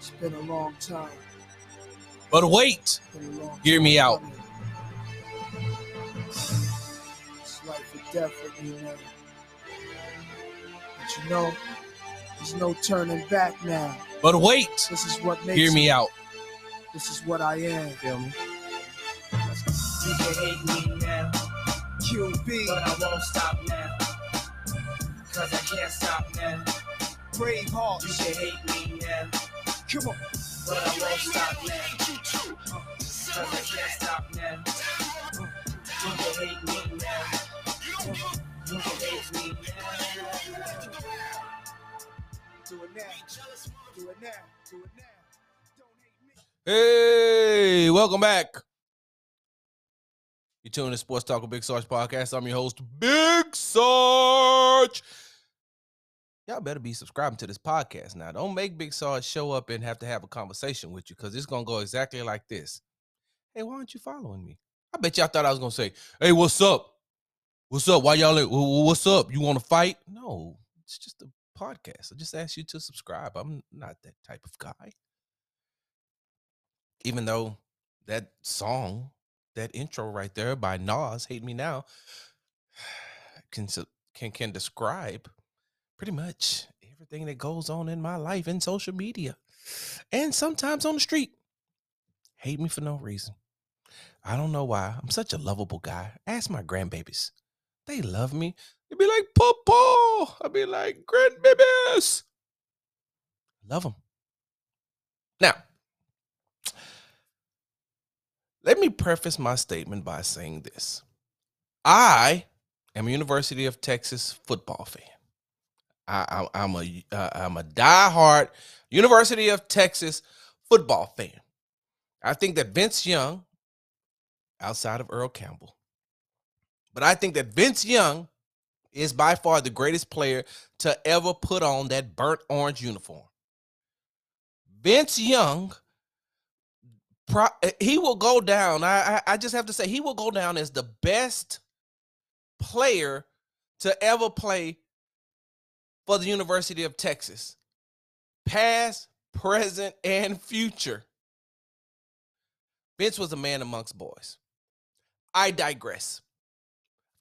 It's been a long time. But wait, It's been a long Hear me out. It's life or death for me, man. But you know, there's no turning back now. but wait, This is what makes hear me out. This is what I am. Feel me? You can hate me now, QB, but I won't stop now. Cause I can't stop now. brave You hearts. can hate me now, Come on. but I won't stop now. Cause I can't stop now. You can hate me now. You can hate me now. Do it now. Do it now. Do it now. Hey, welcome back. You tune in to Sports Talk with Big Sarge podcast. I'm your host, Big Sarge. Y'all better be subscribing to this podcast now. Don't make Big Sarge show up and have to have a conversation with you because it's gonna go exactly like this. Hey, why aren't you following me? I bet y'all thought I was gonna say, "Hey, what's up? What's up? Why y'all? What's up? You want to fight?" No, it's just a podcast. I just asked you to subscribe. I'm not that type of guy even though that song, that intro right there by Nas, "Hate Me Now," can can can describe pretty much everything that goes on in my life in social media, and sometimes on the street. Hate me for no reason. I don't know why. I'm such a lovable guy. Ask my grandbabies; they love me. They be like, "Papa," I be like, "Grandbabies." Love them. Now, let me preface my statement by saying this. I am a University of Texas football fan. I, I, am a uh, I'm a diehard University of Texas football fan. I think that Vince Young, outside of Earl Campbell, but I think that Vince Young is by far the greatest player to ever put on that burnt orange uniform. Vince Young pro- he will go down. I, I I just have to say he will go down as the best player to ever play for the University of Texas, past, present, and future. Vince was a man amongst boys. I digress.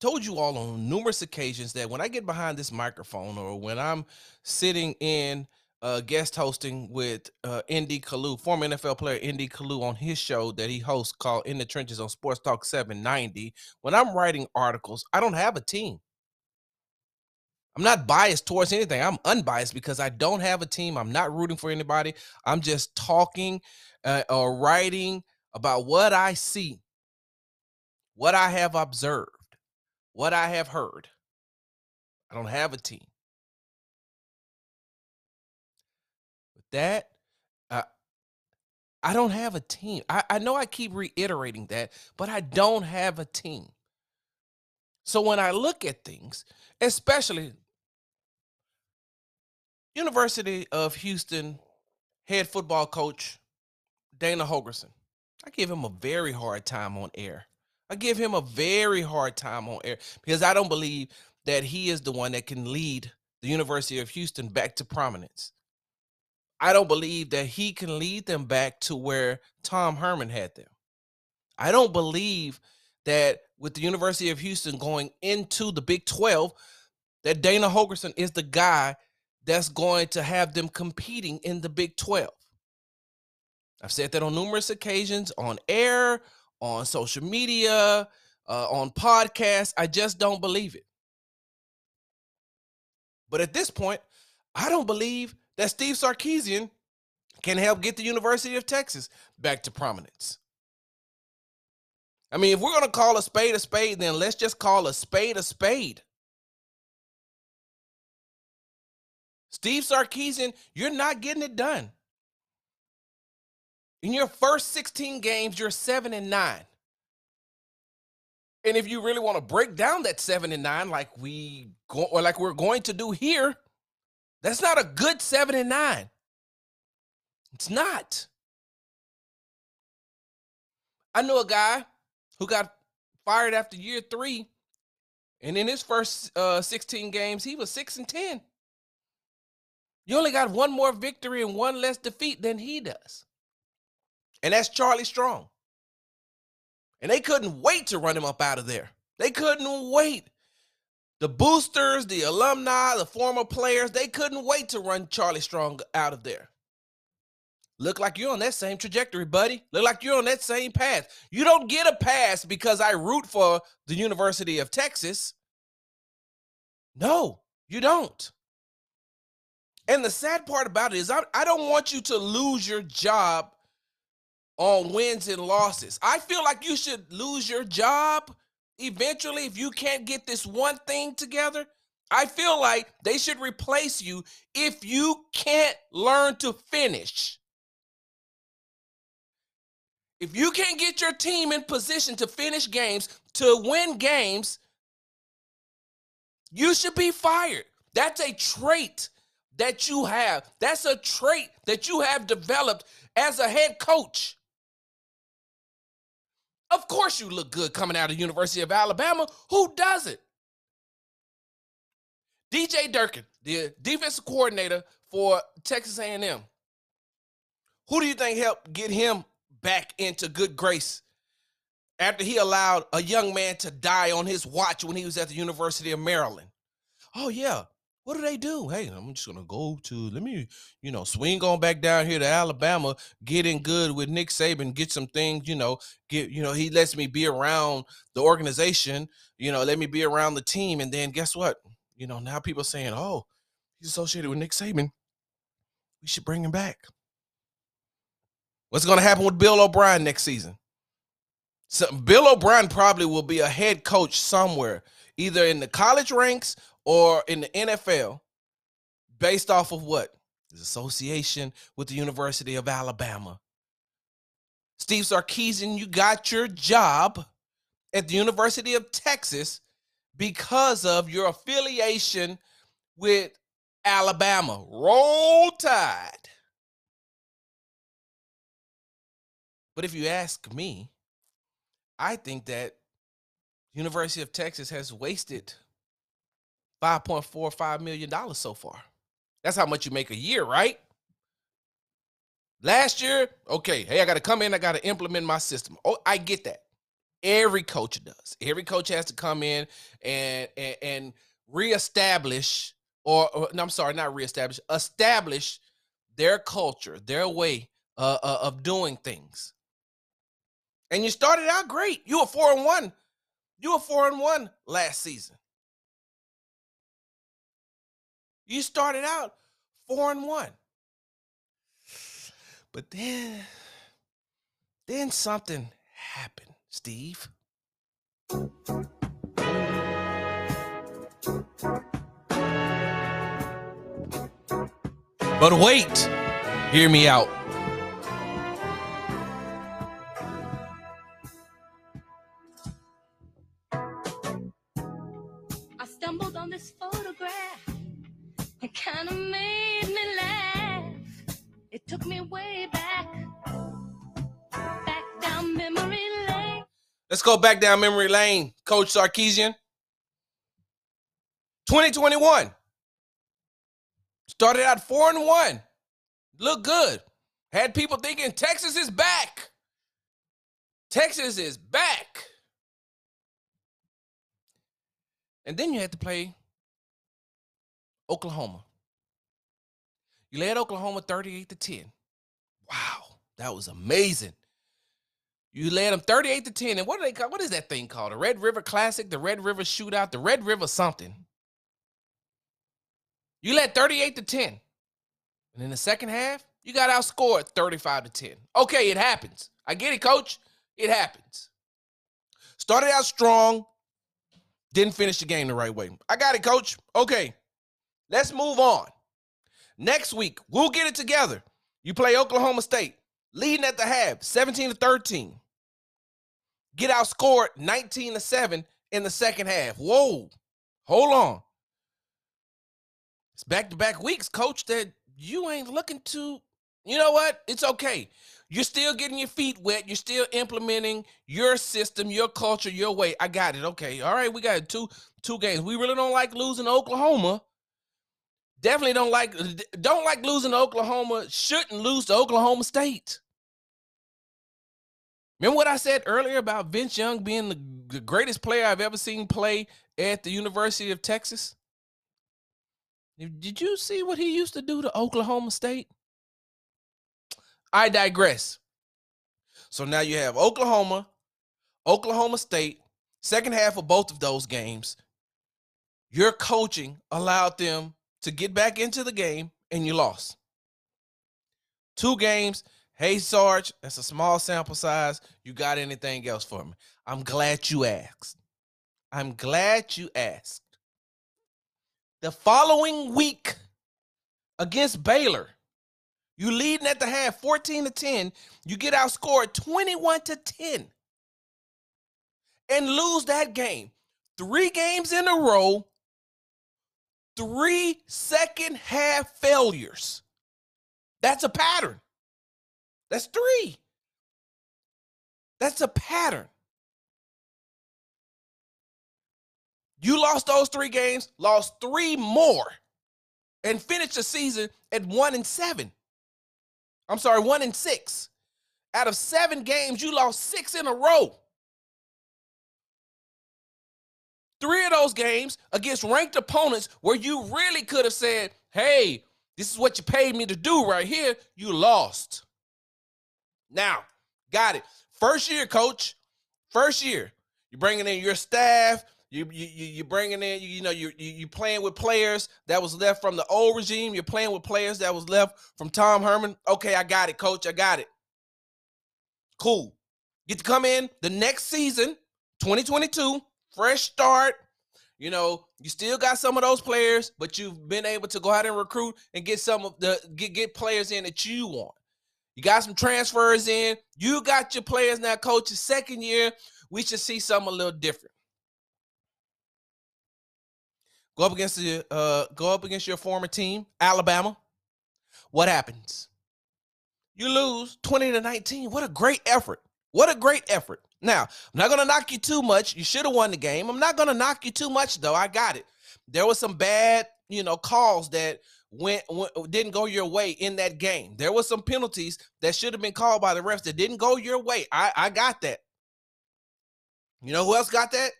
Told you all on numerous occasions that when I get behind this microphone or when I'm sitting in uh, guest hosting with uh, N.D. Kalu, former NFL player N.D. Kalu, on his show that he hosts called In the Trenches on Sports Talk 790. When I'm writing articles, I don't have a team. I'm not biased towards anything. I'm unbiased because I don't have a team. I'm not rooting for anybody. I'm just talking uh, or writing about what I see, what I have observed, what I have heard. I don't have a team. With that, uh, I don't have a team. I, I know I keep reiterating that, but I don't have a team. So when I look at things, especially University of Houston head football coach Dana Holgorsen, I give him a very hard time on air. I give him a very hard time on air because I don't believe that he is the one that can lead the University of Houston back to prominence. I don't believe that he can lead them back to where Tom Herman had them. I don't believe that with the University of Houston going into the Big 12, that Dana Holgorsen is the guy that's going to have them competing in the Big 12. I've said that on numerous occasions on air, on social media, uh, on podcasts. I just don't believe it. But at this point, I don't believe that Steve Sarkisian can help get the University of Texas back to prominence. I mean, if we're going to call a spade a spade, then let's just call a spade a spade. Steve Sarkisian, you're not getting it done. In your first 16 games, you're 7 and 9. And if you really want to break down that 7 and 9 like we go or like we're going to do here, that's not a good 7 and 9. It's not. I know a guy who got fired after year 3 and in his first uh, 16 games, he was 6 and 10. You only got one more victory and one less defeat than he does. And that's Charlie Strong. And they couldn't wait to run him up out of there. They couldn't wait. The boosters, the alumni, the former players, they couldn't wait to run Charlie Strong out of there. Look like you're on that same trajectory, buddy. Look like you're on that same path. You don't get a pass because I root for the University of Texas. No, you don't. And the sad part about it is, I, I don't want you to lose your job on wins and losses. I feel like you should lose your job eventually if you can't get this one thing together. I feel like they should replace you if you can't learn to finish. If you can't get your team in position to finish games, to win games, you should be fired. That's a trait that you have. That's a trait that you have developed as a head coach. Of course you look good coming out of University of Alabama. Who doesn't? DJ Durkin, the defensive coordinator for Texas A&M. Who do you think helped get him back into good grace after he allowed a young man to die on his watch when he was at the University of Maryland? Oh yeah, what do they do? Hey, I'm just gonna go to let me, you know, swing on back down here to Alabama, get in good with Nick Saban, get some things, you know, get, you know, he lets me be around the organization, you know, let me be around the team. And then guess what? You know, now people saying, Oh, he's associated with Nick Saban. We should bring him back. What's gonna happen with Bill O'Brien next season? So Bill O'Brien probably will be a head coach somewhere, either in the college ranks or in the NFL based off of what? His association with the University of Alabama. Steve Sarkisian, you got your job at the University of Texas because of your affiliation with Alabama. Roll Tide. But if you ask me, I think that University of Texas has wasted $5.45 million so far. That's how much you make a year, right? Last year, okay, hey, I got to come in, I got to implement my system. Oh, I get that. Every coach does. Every coach has to come in and and, and reestablish, or, or no, I'm sorry, not reestablish, establish their culture, their way uh, uh, of doing things. And you started out great. You were four and one. You were four and one last season. You started out four and one. But then, then something happened, Steve. But wait, hear me out. Took me way back, back down memory lane. Let's go back down memory lane, Coach Sarkisian. 2021. Started out four and one. Look good. Had people thinking Texas is back. Texas is back. And then you had to play Oklahoma. You led Oklahoma 38 to 10. Wow, that was amazing. You led them 38 to 10. And what do they call what is that thing called? The Red River Classic, the Red River Shootout, the Red River something. You led 38 to 10. And in the second half, you got outscored 35 to 10. Okay, it happens. I get it, coach. It happens. Started out strong, didn't finish the game the right way. I got it, coach. Okay, let's move on. Next week, we'll get it together. You play Oklahoma State, leading at the half, 17 to 13. Get outscored 19 to 7 in the second half. Whoa, hold on. It's back to back weeks, coach, that you ain't looking to. You know what? It's okay. You're still getting your feet wet. You're still implementing your system, your culture, your way. I got it. Okay. All right. We got two two games. We really don't like losing Oklahoma. Definitely don't like don't like losing to Oklahoma. Shouldn't lose to Oklahoma State. Remember what I said earlier about Vince Young being the, the greatest player I've ever seen play at the University of Texas? Did you see what he used to do to Oklahoma State? I digress. So now you have Oklahoma, Oklahoma State, second half of both of those games. Your coaching allowed them to get back into the game and you lost. Two games. Hey, Sarge, that's a small sample size. You got anything else for me? I'm glad you asked. I'm glad you asked. The following week against Baylor, you leading at the half 14 to 10, you get outscored 21 to 10 and lose that game. Three games in a row, three second half failures. That's a pattern. That's three. That's a pattern. You lost those three games, lost three more, and finished the season at one and seven. I'm sorry, one and six. Out of seven games, you lost six in a row. Three of those games against ranked opponents where you really could have said, hey, this is what you paid me to do right here. You lost. Now, got it. First year, coach. First year. You're bringing in your staff. You you you are bringing in you, you know you you you playing with players that was left from the old regime. You're playing with players that was left from Tom Herman. Okay, I got it, coach. I got it. Cool. Get to come in the next season, 2022, fresh start. You know, you still got some of those players, but you've been able to go out and recruit and get some of the get get players in that you want. You got some transfers in. You got your players now, coach. Second year, we should see something a little different. Go up against the uh, go up against your former team, Alabama. What happens? You lose 20 to 19. What a great effort. What a great effort. Now, I'm not going to knock you too much. You should have won the game. I'm not going to knock you too much though. I got it. There was some bad, you know, calls that went, went didn't go your way in that game. There was some penalties that should have been called by the refs that didn't go your way. I I got that. You know who else got that?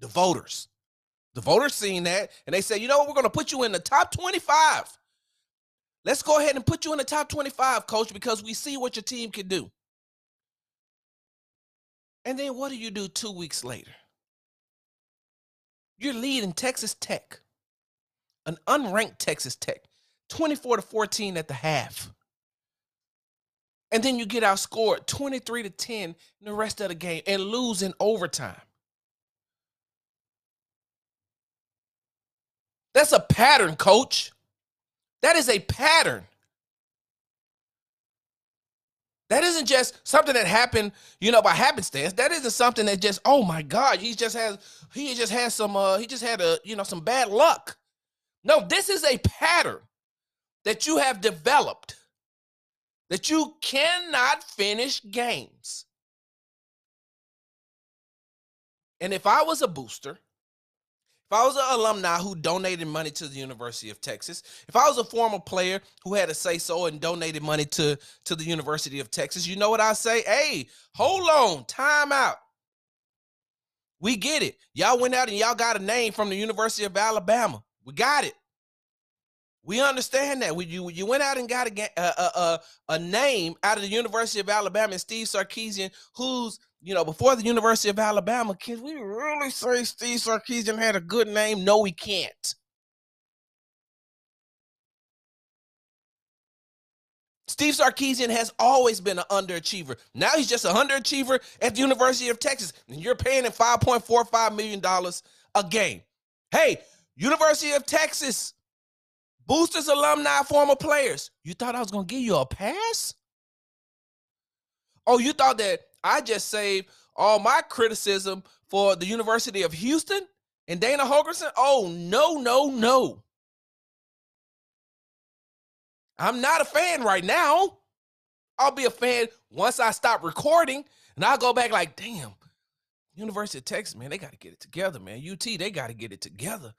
The voters. The voters seen that and they said, you know what, we're going to put you in the top 25. Let's go ahead and put you in the top 25, coach, because we see what your team can do. And then what do you do two weeks later? You're leading Texas Tech, an unranked Texas Tech, 24 to 14 at the half. And then you get outscored 23 to 10 in the rest of the game and lose in overtime. That's a pattern, coach. That is a pattern. That isn't just something that happened, you know, by happenstance. That isn't something that just, oh my God, he just has he just has some uh he just had a, you know, some bad luck. No, this is a pattern that you have developed that you cannot finish games. And if I was a booster, if I was an alumni who donated money to the University of Texas, if I was a former player who had a say so and donated money to, to the University of Texas, you know what I say? Hey, hold on, time out. We get it. Y'all went out and y'all got a name from the University of Alabama. We got it. We understand that. We, you, you went out and got a, a, a, a name out of the University of Alabama, and Steve Sarkisian, who's you know, before the University of Alabama, can we really say Steve Sarkisian had a good name? No, we can't. Steve Sarkisian has always been an underachiever. Now he's just an underachiever at the University of Texas, and you're paying him $5.45 million a game. Hey, University of Texas, boosters, alumni, former players. You thought I was going to give you a pass? Oh, you thought that I just saved all my criticism for the University of Houston and Dana Holgorsen. Oh, no, no, no. I'm not a fan right now. I'll be a fan once I stop recording and I'll go back like, damn, University of Texas, man, they got to get it together, man. UT, they got to get it together.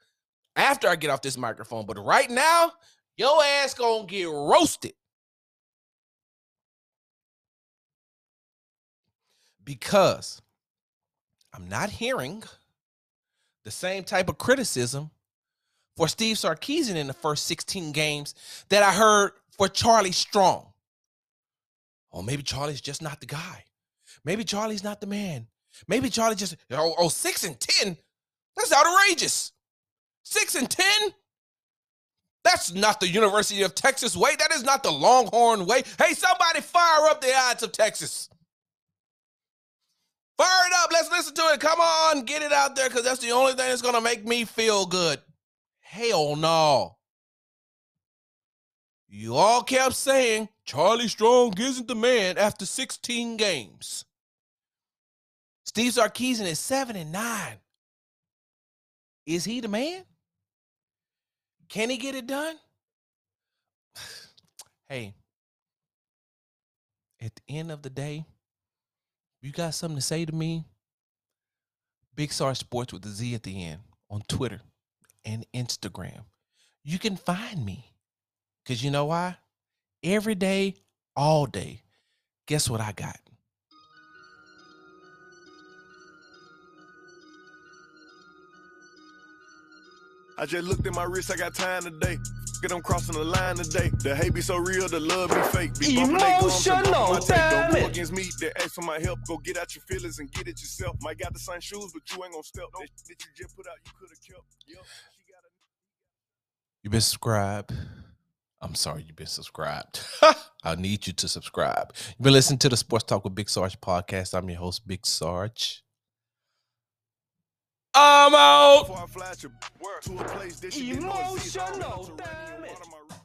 after I get off this microphone. But right now, your ass gonna get roasted. Because I'm not hearing the same type of criticism for Steve Sarkisian in the first 16 games that I heard for Charlie Strong. Oh, maybe Charlie's just not the guy. Maybe Charlie's not the man. Maybe Charlie just oh, oh six and ten. That's outrageous. Six and ten. That's not the University of Texas way. That is not the Longhorn way. Hey, somebody fire up the odds of Texas. Fire it up. Let's listen to it. Come on, get it out there because that's the only thing that's going to make me feel good. Hell no. You all kept saying Charlie Strong isn't the man after 16 games. Steve Sarkisian is seven and nine. Is he the man? Can he get it done? hey, at the end of the day, you got something to say to me? Big Star Sports with the Z at the end on Twitter and Instagram. You can find me. Because you know why? Every day, all day, guess what I got? I just looked at my wrist, I got time today. Get them crossing the line today. The hate be so real, the love be fake. Be bumping they gums and bumping my tape. Don't go against me, they ask for my help. Go get out your feelings and get it yourself. Might got the same shoes, but you ain't gonna step. That, that you just put out, you could have kept. Yep. She got a You've been subscribed. I'm sorry, you've been subscribed. I need you to subscribe. You've been listening to the Sports Talk with Big Sarge podcast. I'm your host, Big Sarge. I'm out. Before I fly to, to a place that you didn't know existed. Emotional, Mediterranean